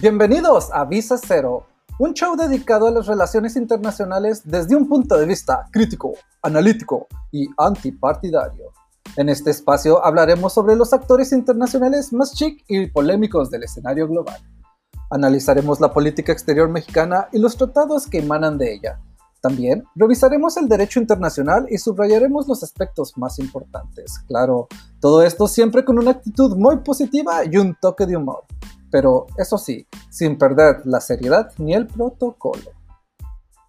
Bienvenidos a Visa Cero, un show dedicado a las relaciones internacionales desde un punto de vista crítico, analítico y antipartidario. En este espacio hablaremos sobre los actores internacionales más chic y polémicos del escenario global. Analizaremos la política exterior mexicana y los tratados que emanan de ella. También revisaremos el derecho internacional y subrayaremos los aspectos más importantes. Claro, todo esto siempre con una actitud muy positiva y un toque de humor. Pero eso sí, sin perder la seriedad ni el protocolo.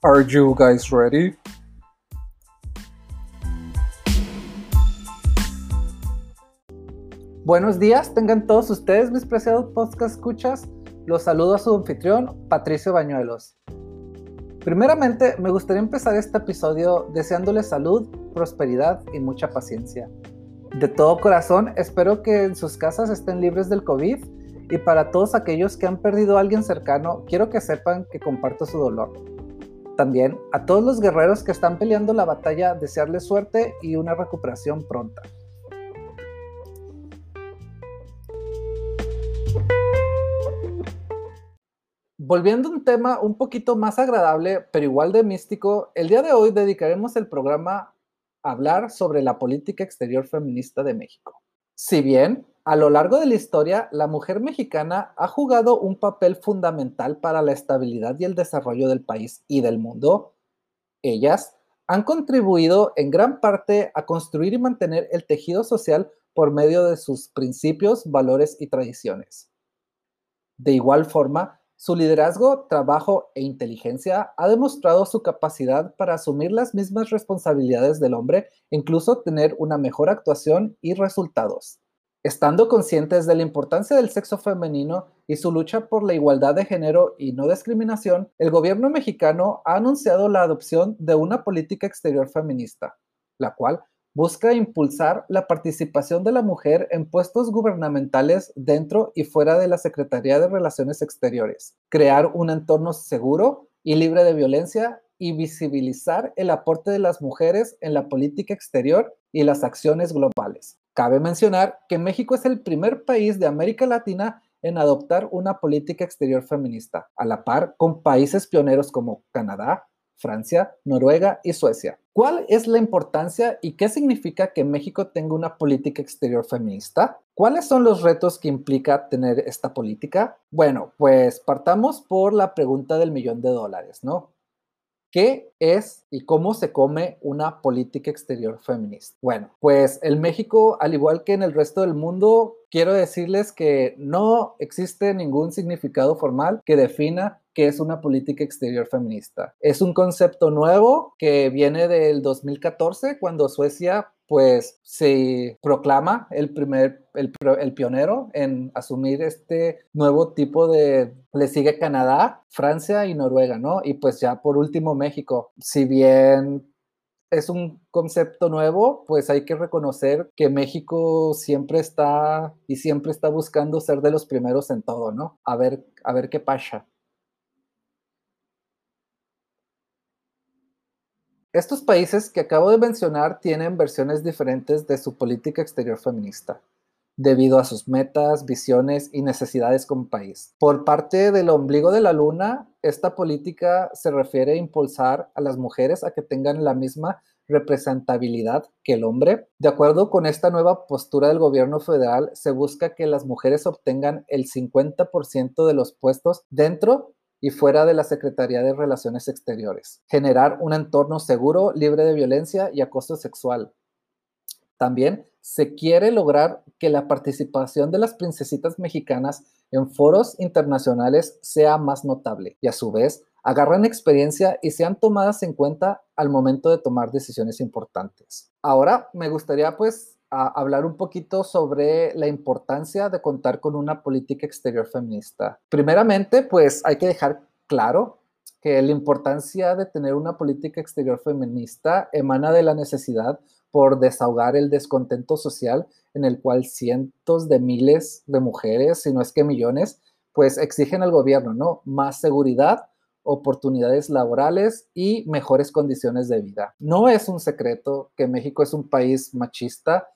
Are you guys ready? Buenos días, tengan todos ustedes, mis preciados podcast escuchas. Los saludo a su anfitrión, Patricio Bañuelos. Primeramente, me gustaría empezar este episodio deseándoles salud, prosperidad y mucha paciencia. De todo corazón, espero que en sus casas estén libres del COVID y para todos aquellos que han perdido a alguien cercano, quiero que sepan que comparto su dolor. También a todos los guerreros que están peleando la batalla, desearles suerte y una recuperación pronta. Volviendo a un tema un poquito más agradable, pero igual de místico, el día de hoy dedicaremos el programa a hablar sobre la política exterior feminista de México. Si bien a lo largo de la historia la mujer mexicana ha jugado un papel fundamental para la estabilidad y el desarrollo del país y del mundo, ellas han contribuido en gran parte a construir y mantener el tejido social por medio de sus principios, valores y tradiciones. De igual forma, su liderazgo, trabajo e inteligencia ha demostrado su capacidad para asumir las mismas responsabilidades del hombre e incluso tener una mejor actuación y resultados. Estando conscientes de la importancia del sexo femenino y su lucha por la igualdad de género y no discriminación, el gobierno mexicano ha anunciado la adopción de una política exterior feminista, la cual busca impulsar la participación de la mujer en puestos gubernamentales dentro y fuera de la Secretaría de Relaciones Exteriores, crear un entorno seguro y libre de violencia y visibilizar el aporte de las mujeres en la política exterior y las acciones globales. Cabe mencionar que México es el primer país de América Latina en adoptar una política exterior feminista, a la par con países pioneros como Canadá, Francia, Noruega y Suecia. ¿Cuál es la importancia y qué significa que México tenga una política exterior feminista? ¿Cuáles son los retos que implica tener esta política? Bueno, pues partamos por la pregunta del millón de dólares, ¿no? ¿Qué es y cómo se come una política exterior feminista? Bueno, pues en México, al igual que en el resto del mundo, quiero decirles que no existe ningún significado formal que defina qué es una política exterior feminista. Es un concepto nuevo que viene del 2014, cuando Suecia pues se proclama el primer, el, el, pionero en asumir este nuevo tipo de, le sigue Canadá, Francia y Noruega, ¿no? Y pues ya por último México. Si bien es un concepto nuevo, pues hay que reconocer que México siempre está y siempre está buscando ser de los primeros en todo, ¿no? A ver, a ver qué pasa. Estos países que acabo de mencionar tienen versiones diferentes de su política exterior feminista, debido a sus metas, visiones y necesidades como país. Por parte del ombligo de la luna, esta política se refiere a impulsar a las mujeres a que tengan la misma representabilidad que el hombre. De acuerdo con esta nueva postura del gobierno federal, se busca que las mujeres obtengan el 50% de los puestos dentro y fuera de la Secretaría de Relaciones Exteriores. Generar un entorno seguro, libre de violencia y acoso sexual. También se quiere lograr que la participación de las princesitas mexicanas en foros internacionales sea más notable y a su vez agarren experiencia y sean tomadas en cuenta al momento de tomar decisiones importantes. Ahora me gustaría pues a hablar un poquito sobre la importancia de contar con una política exterior feminista. Primeramente, pues hay que dejar claro que la importancia de tener una política exterior feminista emana de la necesidad por desahogar el descontento social en el cual cientos de miles de mujeres, si no es que millones, pues exigen al gobierno, ¿no? Más seguridad, oportunidades laborales y mejores condiciones de vida. No es un secreto que México es un país machista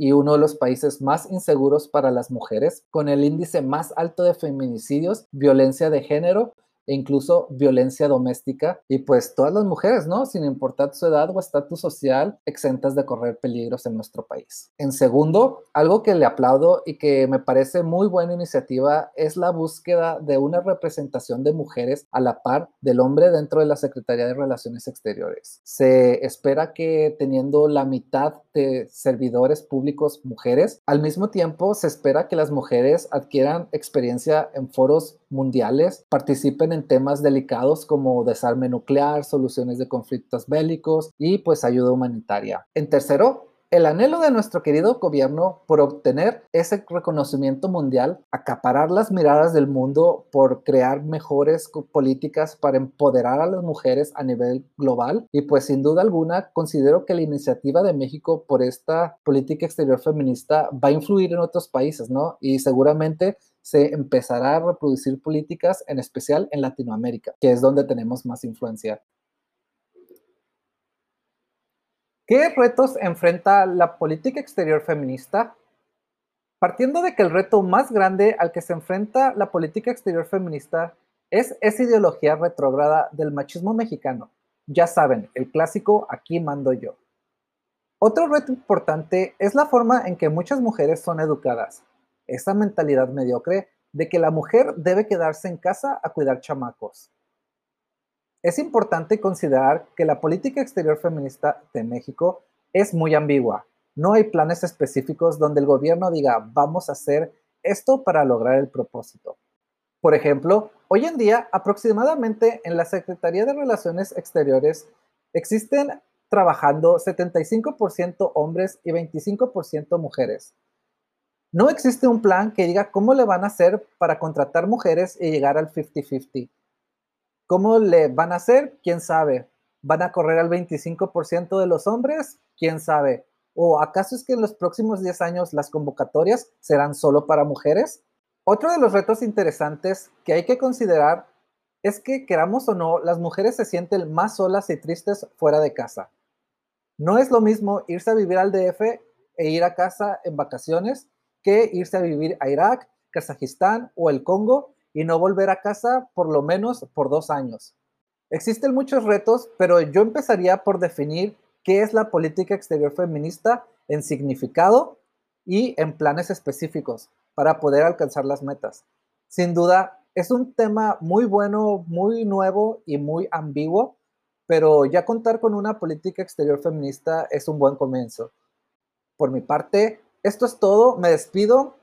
y uno de los países más inseguros para las mujeres, con el índice más alto de feminicidios, violencia de género e incluso violencia doméstica y pues todas las mujeres, ¿no? Sin importar su edad o estatus social, exentas de correr peligros en nuestro país. En segundo, algo que le aplaudo y que me parece muy buena iniciativa es la búsqueda de una representación de mujeres a la par del hombre dentro de la Secretaría de Relaciones Exteriores. Se espera que teniendo la mitad de servidores públicos mujeres, al mismo tiempo se espera que las mujeres adquieran experiencia en foros mundiales, participen en temas delicados como desarme nuclear, soluciones de conflictos bélicos y pues ayuda humanitaria. En tercero, el anhelo de nuestro querido gobierno por obtener ese reconocimiento mundial, acaparar las miradas del mundo por crear mejores políticas para empoderar a las mujeres a nivel global y pues sin duda alguna considero que la iniciativa de México por esta política exterior feminista va a influir en otros países, ¿no? Y seguramente se empezará a reproducir políticas, en especial en Latinoamérica, que es donde tenemos más influencia. ¿Qué retos enfrenta la política exterior feminista? Partiendo de que el reto más grande al que se enfrenta la política exterior feminista es esa ideología retrógrada del machismo mexicano. Ya saben, el clásico aquí mando yo. Otro reto importante es la forma en que muchas mujeres son educadas, esa mentalidad mediocre de que la mujer debe quedarse en casa a cuidar chamacos. Es importante considerar que la política exterior feminista de México es muy ambigua. No hay planes específicos donde el gobierno diga vamos a hacer esto para lograr el propósito. Por ejemplo, hoy en día aproximadamente en la Secretaría de Relaciones Exteriores existen trabajando 75% hombres y 25% mujeres. No existe un plan que diga cómo le van a hacer para contratar mujeres y llegar al 50-50. ¿Cómo le van a hacer? ¿Quién sabe? ¿Van a correr al 25% de los hombres? ¿Quién sabe? ¿O acaso es que en los próximos 10 años las convocatorias serán solo para mujeres? Otro de los retos interesantes que hay que considerar es que, queramos o no, las mujeres se sienten más solas y tristes fuera de casa. No es lo mismo irse a vivir al DF e ir a casa en vacaciones que irse a vivir a Irak, Kazajistán o el Congo y no volver a casa por lo menos por dos años. Existen muchos retos, pero yo empezaría por definir qué es la política exterior feminista en significado y en planes específicos para poder alcanzar las metas. Sin duda, es un tema muy bueno, muy nuevo y muy ambiguo, pero ya contar con una política exterior feminista es un buen comienzo. Por mi parte, esto es todo, me despido,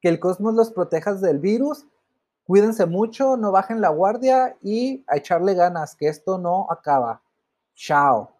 que el cosmos los proteja del virus, cuídense mucho, no bajen la guardia y a echarle ganas, que esto no acaba. Chao.